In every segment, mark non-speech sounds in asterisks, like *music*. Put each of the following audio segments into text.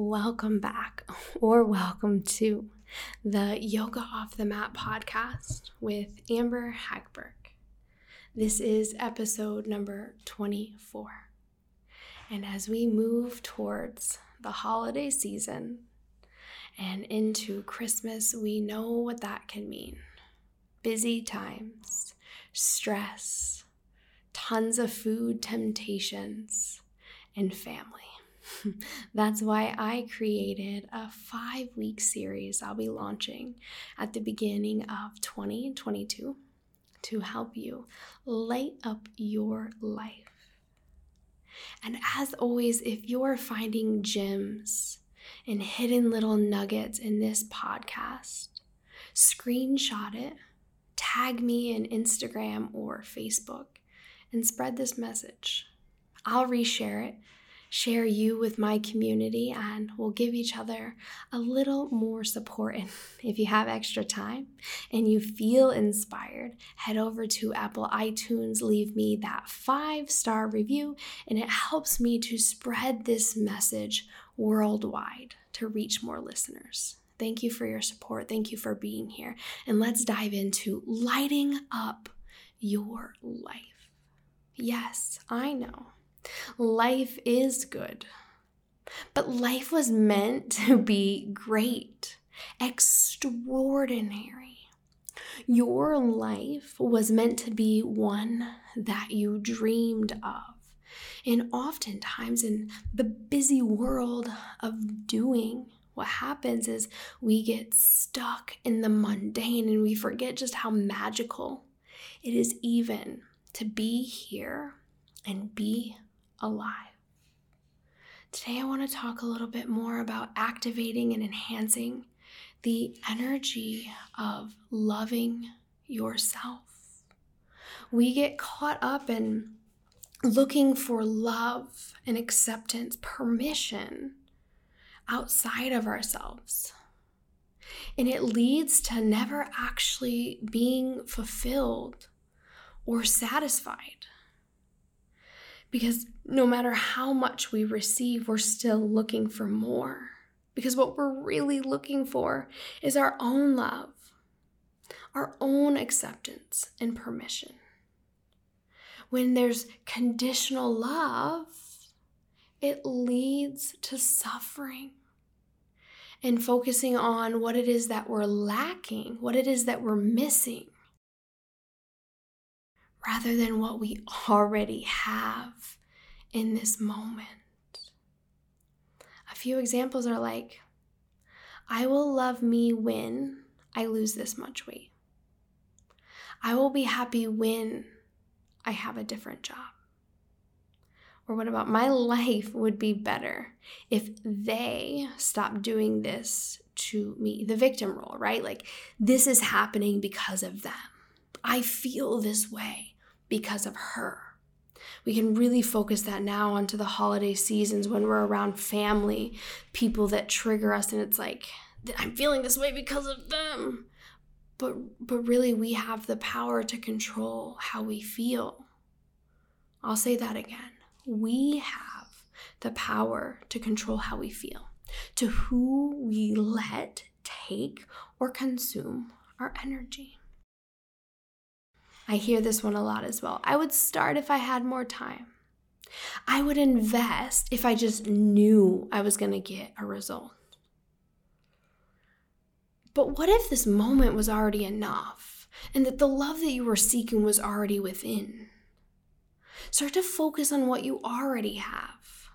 Welcome back, *laughs* or welcome to the Yoga Off the Mat podcast with Amber Hagberg. This is episode number 24. And as we move towards the holiday season and into Christmas, we know what that can mean busy times, stress, tons of food temptations, and family. *laughs* That's why I created a five week series I'll be launching at the beginning of 2022 to help you light up your life. And as always, if you're finding gems and hidden little nuggets in this podcast, screenshot it, tag me in Instagram or Facebook, and spread this message. I'll reshare it share you with my community and we'll give each other a little more support. And *laughs* if you have extra time and you feel inspired, head over to Apple iTunes, leave me that five star review, and it helps me to spread this message worldwide to reach more listeners. Thank you for your support. Thank you for being here. And let's dive into lighting up your life. Yes, I know Life is good. But life was meant *laughs* to be great, extraordinary. Your life was meant to be one that you dreamed of. And oftentimes, in the busy world of doing, what happens is we get stuck in the mundane and we forget just how magical it is even to be here and be alive. Today, I want to talk a little bit more about activating and enhancing the energy of loving yourself. We get caught up in looking for love and acceptance, permission outside of ourselves. And it leads to never actually being fulfilled or satisfied. Because no matter how much we receive, we're still looking for more. Because what we're really looking for is our own love, our own acceptance and permission. When there's conditional love, it leads to suffering and focusing on what it is that we're lacking, what it is that we're missing rather than what we already have in this moment. A few examples are like, I will love me when I lose this much weight. I will be happy when I have a different job. Or what about my life would be better if they stop doing this to me? The victim role, right? Like, this is happening because of them. I feel this way because of her. We can really focus that now onto the holiday seasons when we're around family, people that trigger us, and it's like, I'm feeling this way because of them. But, but really, we have the power to control how we feel. I'll say that again. We have the power to control how we feel, to who we let take or consume our energy. I hear this one a lot as well. I would start if I had more time. I would invest if I just knew I was going to get a result. But what if this moment was already enough and that the love that you were seeking was already within? Start to focus on what you already have,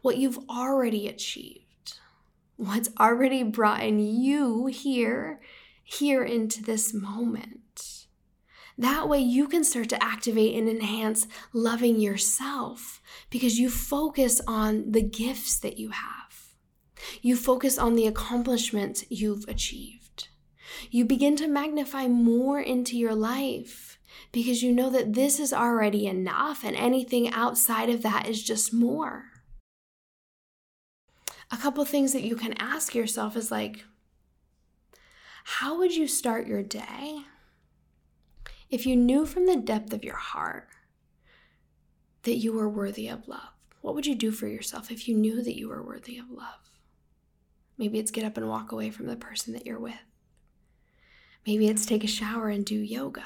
what you've already achieved, what's already brought in you here, here into this moment. That way, you can start to activate and enhance loving yourself because you focus on the gifts that you have. You focus on the accomplishments you've achieved. You begin to magnify more into your life because you know that this is already enough and anything outside of that is just more. A couple things that you can ask yourself is like, how would you start your day if you knew from the depth of your heart that you were worthy of love? What would you do for yourself if you knew that you were worthy of love? Maybe it's get up and walk away from the person that you're with. Maybe it's take a shower and do yoga.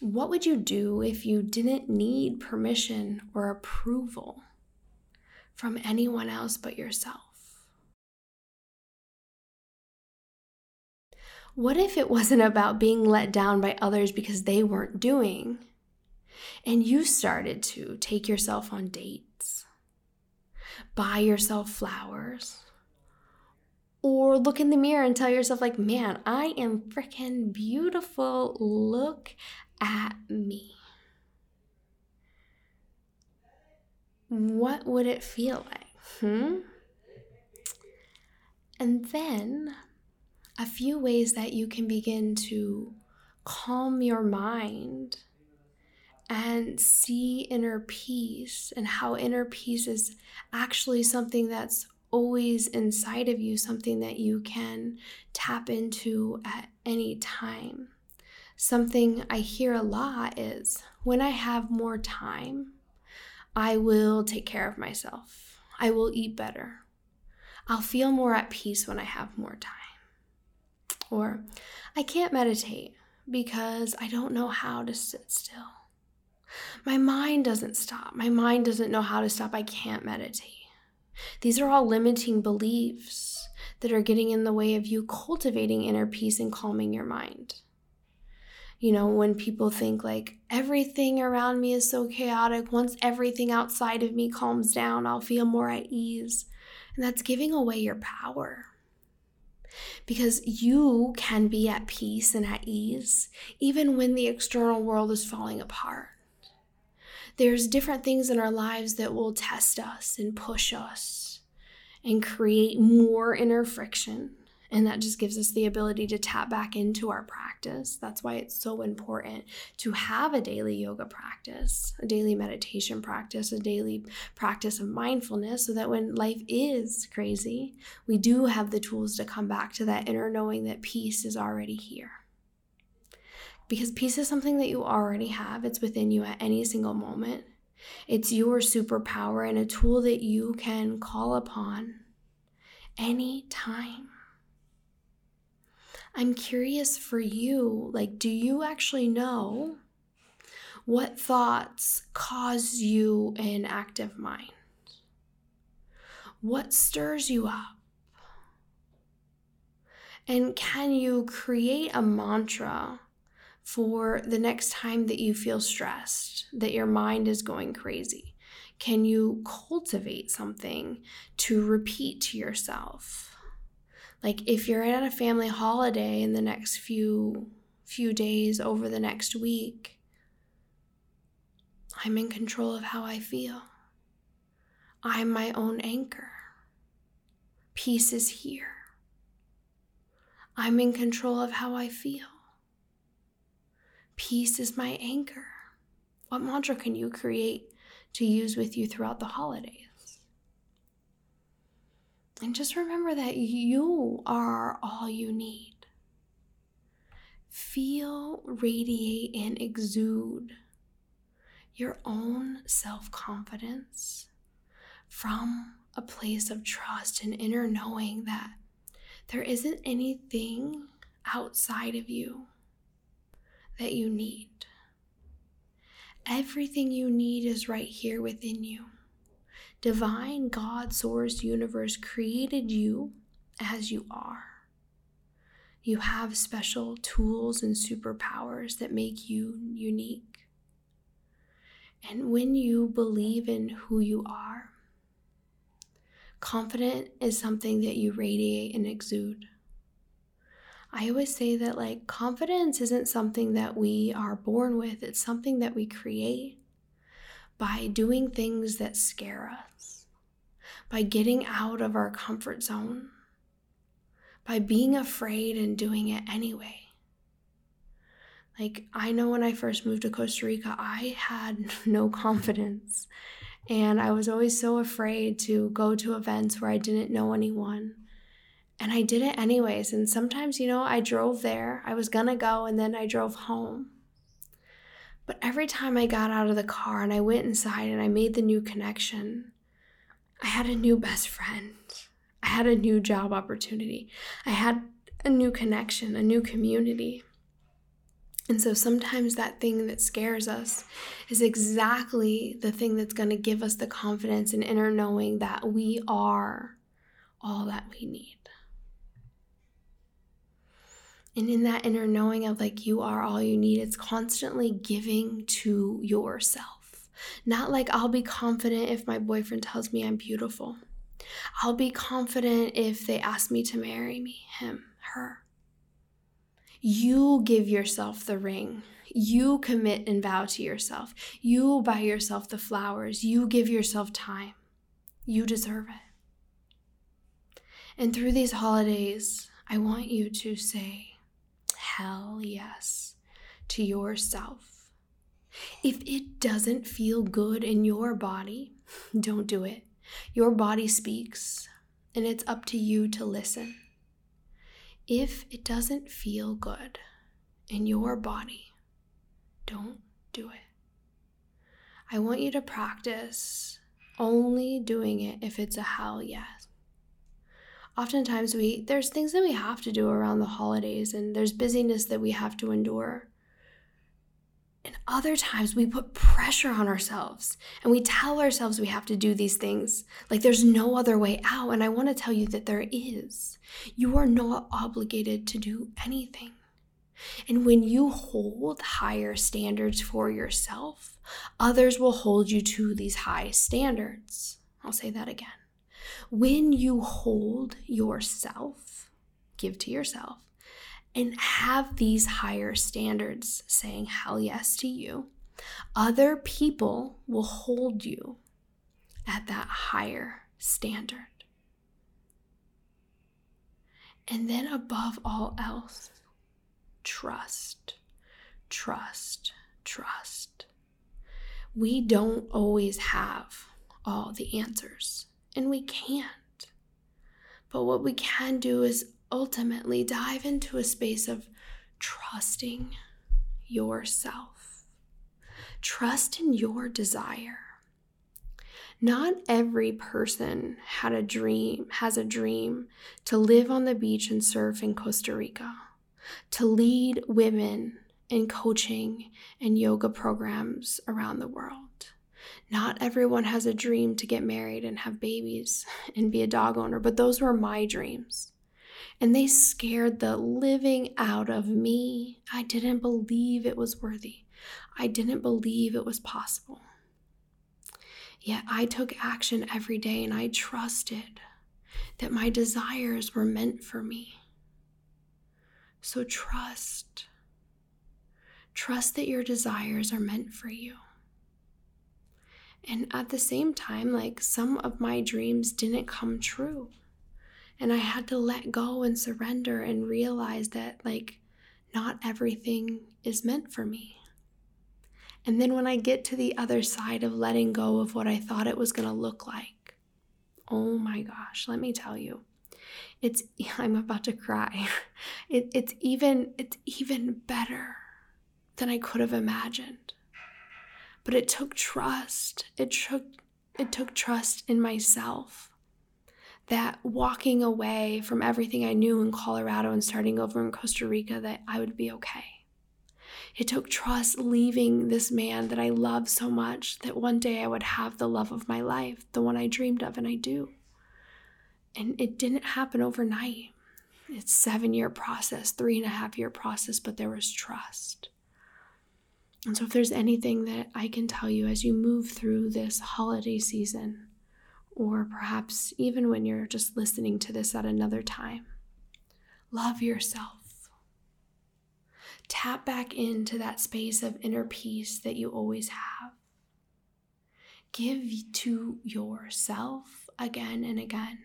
What would you do if you didn't need permission or approval from anyone else but yourself? What if it wasn't about being let down by others because they weren't doing? And you started to take yourself on dates, buy yourself flowers, or look in the mirror and tell yourself, like, man, I am freaking beautiful. Look at me. What would it feel like? Hmm? And then a few ways that you can begin to calm your mind and see inner peace and how inner peace is actually something that's always inside of you, something that you can tap into at any time. Something I hear a lot is when I have more time, I will take care of myself. I will eat better. I'll feel more at peace when I have more time. Or I can't meditate because I don't know how to sit still. My mind doesn't stop. My mind doesn't know how to stop. I can't meditate. These are all limiting beliefs that are getting in the way of you cultivating inner peace and calming your mind. You know, when people think like everything around me is so chaotic, once everything outside of me calms down, I'll feel more at ease. And that's giving away your power because you can be at peace and at ease even when the external world is falling apart. There's different things in our lives that will test us and push us and create more inner friction. And that just gives us the ability to tap back into our practice. That's why it's so important to have a daily yoga practice, a daily meditation practice, a daily practice of mindfulness, so that when life is crazy, we do have the tools to come back to that inner knowing that peace is already here. Because peace is something that you already have, it's within you at any single moment. It's your superpower and a tool that you can call upon anytime. I'm curious for you like, do you actually know what thoughts cause you an active mind? What stirs you up? And can you create a mantra for the next time that you feel stressed, that your mind is going crazy? Can you cultivate something to repeat to yourself? Like if you're at a family holiday in the next few few days over the next week i'm in control of how i feel. I'm my own anchor. Peace is here. I'm in control of how i feel. Peace is my anchor. What mantra can you create to use with you throughout the holidays and just remember that you are all you need. Feel, radiate, and exude your own self confidence from a place of trust and inner knowing that there isn't anything outside of you that you need. Everything you need is right here within you divine God, source, universe created you as you are. You have special tools and superpowers that make you unique. And when you believe in who you are, confident is something that you radiate and exude. I always say that like confidence isn't something that we are born with, it's something that we create by doing things that scare us, by getting out of our comfort zone, by being afraid and doing it anyway. Like, I know when I first moved to Costa Rica, I had *laughs* no confidence. And I was always so afraid to go to events where I didn't know anyone. And I did it anyways. And sometimes, you know, I drove there. I was gonna go and then I drove home. But every time I got out of the car and I went inside and I made the new connection, I had a new best friend. I had a new job opportunity. I had a new connection, a new community. And so sometimes that thing that scares us is exactly the thing that's going to give us the confidence and inner knowing that we are all that we need. And in that inner knowing of like you are all you need, it's constantly giving to yourself. Not like I'll be confident if my boyfriend tells me I'm beautiful. I'll be confident if they ask me to marry me, him, her. You give yourself the ring. You commit and vow to yourself. You buy yourself the flowers. You give yourself time. You deserve it. And through these holidays, I want you to say, hell yes, to yourself. If it doesn't feel good in your body, don't do it. Your body speaks, and it's up to you to listen. If it doesn't feel good in your body, don't do it. I want you to practice only doing it if it's a hell yes. Oftentimes we there's things that we have to do around the holidays and there's busyness that we have to endure. And other times we put pressure on ourselves and we tell ourselves we have to do these things like there's no other way out. And I want to tell you that there is. You are not obligated to do anything. And when you hold higher standards for yourself, others will hold you to these high standards. I'll say that again. When you hold yourself, give to yourself, and have these higher standards saying hell yes to you, other people will hold you at that higher standard. And then, above all else, trust, trust, trust. We don't always have all the answers, and we can't. But what we can do is ultimately dive into a space of trusting yourself. Trust in your desire. Not every person had a dream, has a dream to live on the beach and surf in Costa Rica, to lead women in coaching and yoga programs around the world. Not everyone has a dream to get married and have babies and be a dog owner, but those were my dreams and they scared the living out of me. I didn't believe it was worthy. I didn't believe it was possible. Yet I took action every day and I trusted that my desires were meant for me. So trust. Trust that your desires are meant for you. And at the same time, like some of my dreams didn't come true. And I had to let go and surrender and realize that, like, not everything is meant for me. And then when I get to the other side of letting go of what I thought it was going to look like, oh my gosh, let me tell you. It's *laughs* I'm about to cry. *laughs* It, it's even it's even better than I could have imagined. But it took trust. It took it took trust in myself that walking away from everything I knew in Colorado and starting over in Costa Rica, that I would be okay. It took trust leaving this man that I love so much that one day I would have the love of my life, the one I dreamed of, and I do. And it didn't happen overnight. It's seven year process, three and a half year process, but there was trust. And so, if there's anything that I can tell you as you move through this holiday season, or perhaps even when you're just listening to this at another time. Love yourself. Tap back into that space of inner peace that you always have. Give to yourself again and again.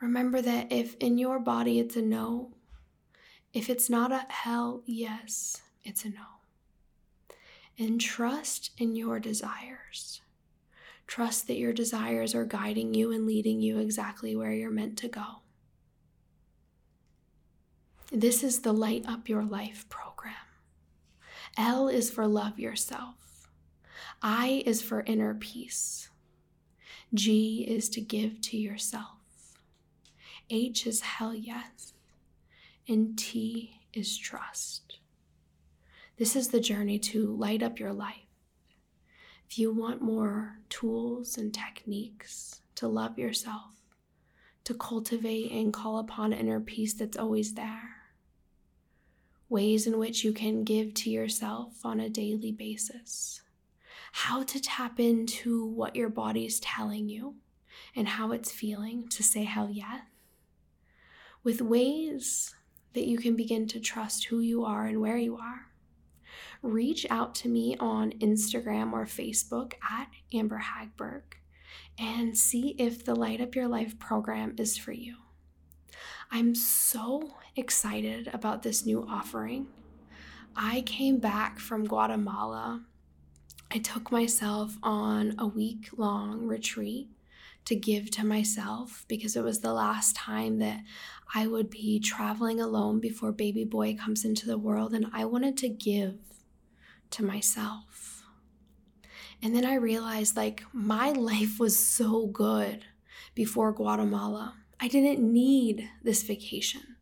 Remember that if in your body it's a no, if it's not a hell yes, it's a no. And trust in your desires. Trust that your desires are guiding you and leading you exactly where you're meant to go. This is the Light Up Your Life program. L is for love yourself. I is for inner peace. G is to give to yourself. H is hell yes. And T is trust. This is the journey to light up your life. If you want more tools and techniques to love yourself, to cultivate and call upon inner peace that's always there, ways in which you can give to yourself on a daily basis, how to tap into what your body is telling you and how it's feeling to say hell yes, with ways that you can begin to trust who you are and where you are. Reach out to me on Instagram or Facebook at Amber Hagberg and see if the Light Up Your Life program is for you. I'm so excited about this new offering. I came back from Guatemala. I took myself on a week long retreat to give to myself because it was the last time that I would be traveling alone before baby boy comes into the world, and I wanted to give to myself. And then I realized like my *laughs* life was so good before Guatemala. I didn't need this vacation.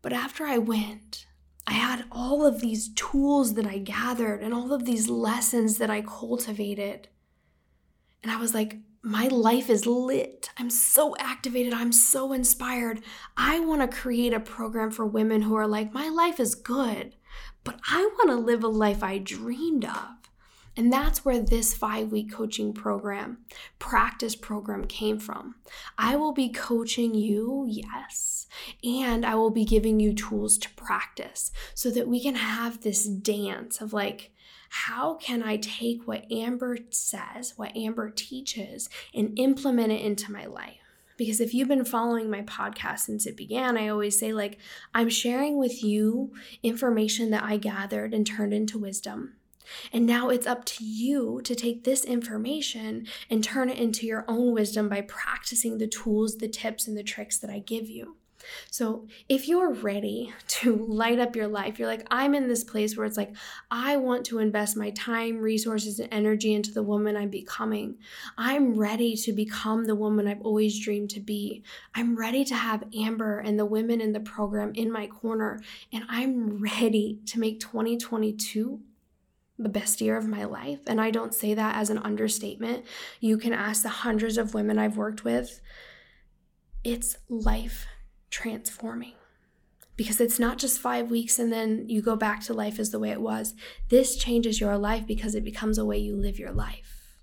But after I went, I had all of these tools that I gathered and all of these lessons that I cultivated. And I was like, my life is lit. I'm so activated. I'm so inspired. I want to create a program for women who are like, my life is good, but I want to live a life I dreamed of. And that's where this five week coaching program, practice program came from. I will be coaching you, yes, and I will be giving you tools to practice so that we can have this dance of like, how can I take what Amber says, what Amber teaches, and implement it into my life? Because if you've been following my podcast since it began, I always say, like, I'm sharing with you information that I gathered and turned into wisdom. And now it's up to you to take this information and turn it into your own wisdom by practicing the tools, the tips, and the tricks that I give you. So, if you're ready to light up your life, you're like, I'm in this place where it's like, I want to invest my time, resources, and energy into the woman I'm becoming. I'm ready to become the woman I've always dreamed to be. I'm ready to have Amber and the women in the program in my corner, and I'm ready to make 2022 the best year of my life. And I don't say that as an understatement. You can ask the hundreds of women I've worked with. It's life transforming because it's not just five weeks and then you go back to life as the way it was. This changes your life because it becomes a way you live your life,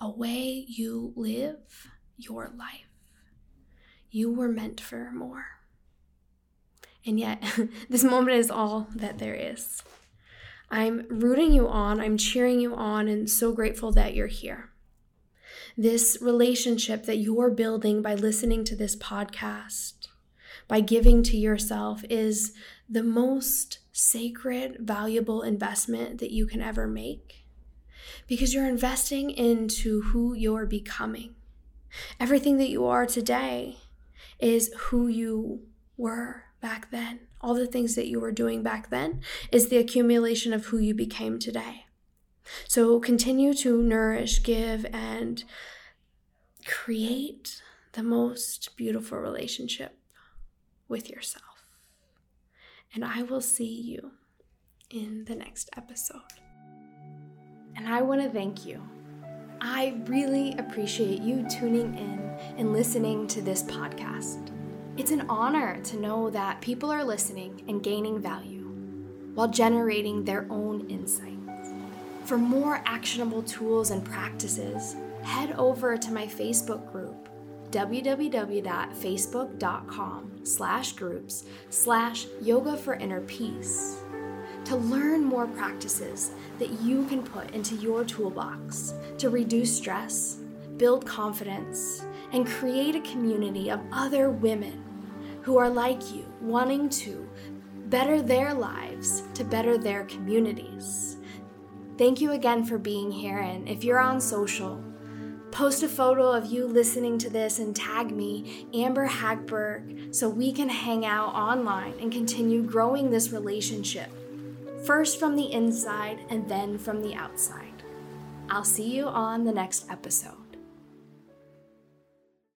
a way you live your life. You were meant for more. And yet, *laughs* this moment is all that there is. I'm rooting you on, I'm cheering you on, and so grateful that you're here. This relationship that you're building by listening to this podcast by giving to yourself is the most sacred, valuable investment that you can ever make because you're investing into who you're becoming. Everything that you are today is who you were back then. All the things that you were doing back then is the accumulation of who you became today. So continue to nourish, give, and create the most beautiful relationship with yourself. And I will see you in the next episode. And I want to thank you. I really appreciate you tuning in and listening to this podcast. It's an honor to know that people are listening and gaining value while generating their own insights. For more actionable tools and practices, head over to my Facebook group www.facebook.com slash groups slash yoga for inner peace to learn more practices that you can put into your toolbox to reduce stress, build confidence, and create a community of other women who are like you, wanting to better their lives to better their communities. Thank you again for being here, and if you're on social, Post a photo of you listening to this and tag me, Amber Hagberg, so we can hang out online and continue growing this relationship, first from the inside and then from the outside. I'll see you on the next episode.